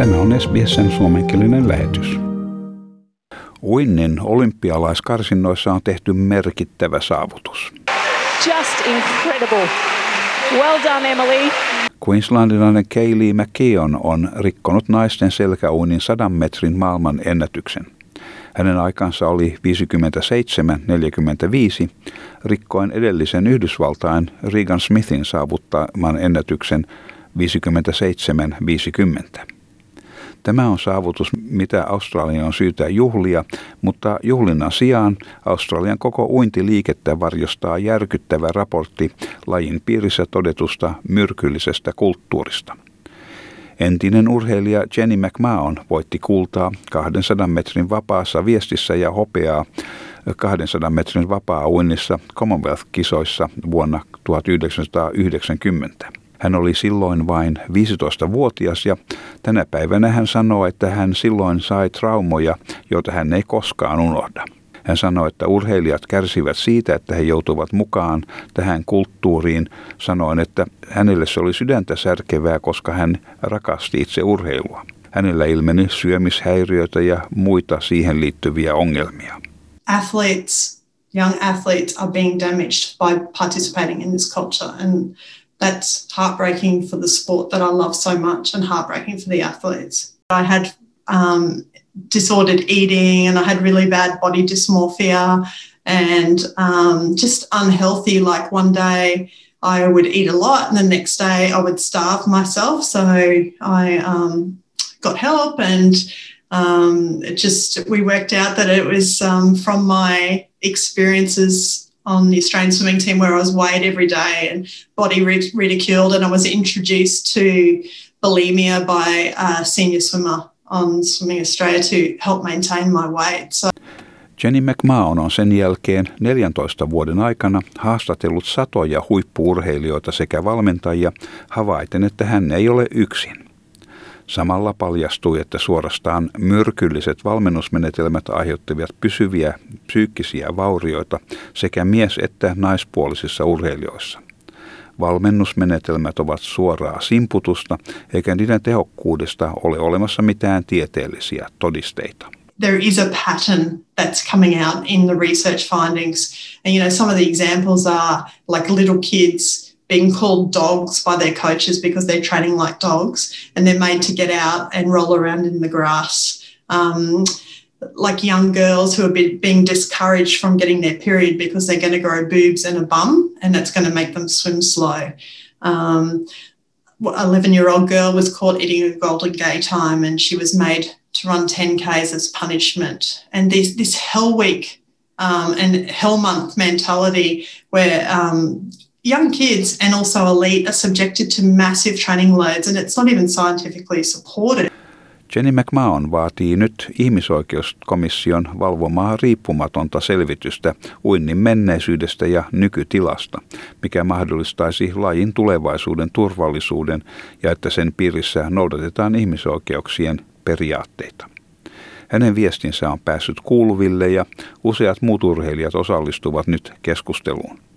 Tämä on SBSn suomenkielinen lähetys. Uinnin olympialaiskarsinnoissa on tehty merkittävä saavutus. Just incredible. Well done, Emily. Queenslandilainen Kaylee McKeon on rikkonut naisten selkäuinnin 100 metrin maailman ennätyksen. Hänen aikansa oli 57-45, rikkoen edellisen Yhdysvaltain Regan Smithin saavuttaman ennätyksen 57-50. Tämä on saavutus, mitä Australian on syytä juhlia, mutta juhlinnan sijaan Australian koko uintiliikettä varjostaa järkyttävä raportti lajin piirissä todetusta myrkyllisestä kulttuurista. Entinen urheilija Jenny McMahon voitti kultaa 200 metrin vapaassa viestissä ja hopeaa 200 metrin vapaa-uinnissa Commonwealth-kisoissa vuonna 1990. Hän oli silloin vain 15-vuotias ja tänä päivänä hän sanoo, että hän silloin sai traumoja, joita hän ei koskaan unohda. Hän sanoi, että urheilijat kärsivät siitä, että he joutuvat mukaan tähän kulttuuriin, sanoen, että hänelle se oli sydäntä särkevää, koska hän rakasti itse urheilua. Hänellä ilmeni syömishäiriöitä ja muita siihen liittyviä ongelmia. Athletes, young athletes are being damaged by participating in this culture and that's heartbreaking for the sport that I love so much and heartbreaking for the athletes. I had um, disordered eating and I had really bad body dysmorphia and um, just unhealthy. Like one day I would eat a lot and the next day I would starve myself. So I um, got help and um, it just, we worked out that it was um, from my experiences on the Australian swimming team where I was weighed every day and body ridiculed, and I was introduced to bulimia by a senior swimmer on Swimming Australia to help maintain my weight. So Jenny McMahon on sen jälkeen 14 vuoden aikana haastatellut satoja huippuurheilijoita sekä valmentajia havaiten, että hän ei ole yksin. Samalla paljastui, että suorastaan myrkylliset valmennusmenetelmät aiheuttivat pysyviä psyykkisiä vaurioita sekä mies- että naispuolisissa urheilijoissa. Valmennusmenetelmät ovat suoraa simputusta, eikä niiden tehokkuudesta ole olemassa mitään tieteellisiä todisteita. there is a pattern that's coming out in the research findings. And, you know, some of the examples are like little kids being called dogs by their coaches because they're training like dogs and they're made to get out and roll around in the grass. Um, like young girls who are be, being discouraged from getting their period because they're going to grow boobs and a bum and that's going to make them swim slow. Um, 11 year old girl was caught eating a golden gay time and she was made to run 10Ks as punishment. And this, this hell week um, and hell month mentality where um, young kids and also elite are subjected to massive training loads and it's not even scientifically supported. Jenny McMahon vaatii nyt ihmisoikeuskomission valvomaa riippumatonta selvitystä uinnin menneisyydestä ja nykytilasta, mikä mahdollistaisi lajin tulevaisuuden turvallisuuden ja että sen piirissä noudatetaan ihmisoikeuksien periaatteita. Hänen viestinsä on päässyt kuuluville ja useat muut urheilijat osallistuvat nyt keskusteluun.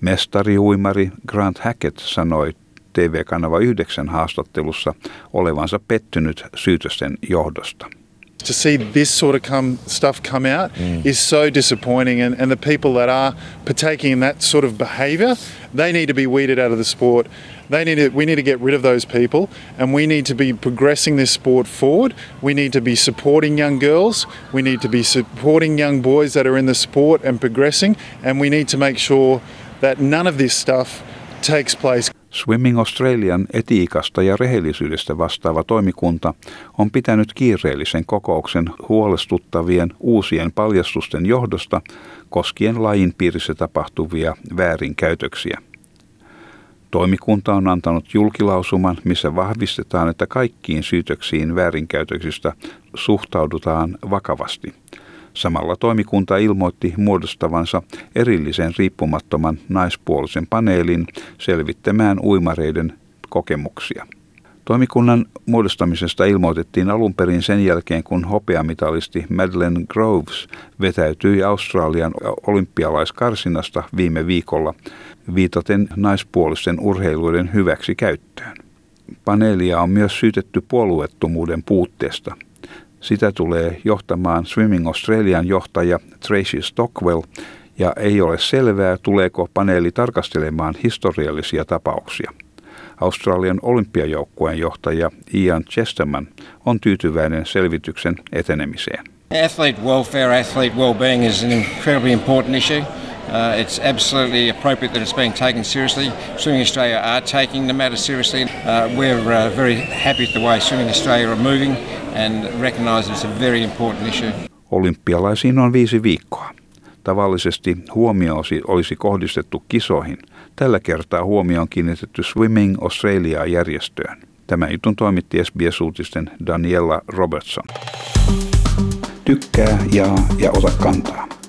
Mestarihuimari Grant Hackett sanoi TV-kanava 9 haastattelussa olevansa pettynyt syytösten johdosta. To see this sort of come, stuff come out mm. is so disappointing, and, and the people that are partaking in that sort of behaviour, they need to be weeded out of the sport. They need to, we need to get rid of those people, and we need to be progressing this sport forward. We need to be supporting young girls. We need to be supporting young boys that are in the sport and progressing, and we need to make sure that none of this stuff takes place. Swimming Australian etiikasta ja rehellisyydestä vastaava toimikunta on pitänyt kiireellisen kokouksen huolestuttavien uusien paljastusten johdosta koskien lajin piirissä tapahtuvia väärinkäytöksiä. Toimikunta on antanut julkilausuman, missä vahvistetaan, että kaikkiin syytöksiin väärinkäytöksistä suhtaudutaan vakavasti – Samalla toimikunta ilmoitti muodostavansa erillisen riippumattoman naispuolisen paneelin selvittämään uimareiden kokemuksia. Toimikunnan muodostamisesta ilmoitettiin alun perin sen jälkeen, kun hopeamitalisti Madeleine Groves vetäytyi Australian olympialaiskarsinasta viime viikolla viitaten naispuolisten urheiluiden hyväksi käyttöön. Paneelia on myös syytetty puolueettomuuden puutteesta. Sitä tulee johtamaan Swimming Australian johtaja Tracy Stockwell ja ei ole selvää, tuleeko paneeli tarkastelemaan historiallisia tapauksia. Australian olympiajoukkueen johtaja Ian Chesterman on tyytyväinen selvityksen etenemiseen. Athlete welfare, athlete well-being is an incredibly important issue. Uh, it's absolutely appropriate that it's being taken seriously. Swimming Australia are taking the matter seriously. Uh, we're uh, very happy with the way Swimming Australia are moving and recognise it's a very important issue. Olympialaisiin on viisi viikkoa. Tavallisesti huomio olisi kohdistettu kisoihin. Tällä kertaa huomio on kiinnitetty Swimming Australia-järjestöön. Tämä jutun toimitti SBS-uutisten Daniela Robertson. Tykkää, jaa ja ota kantaa.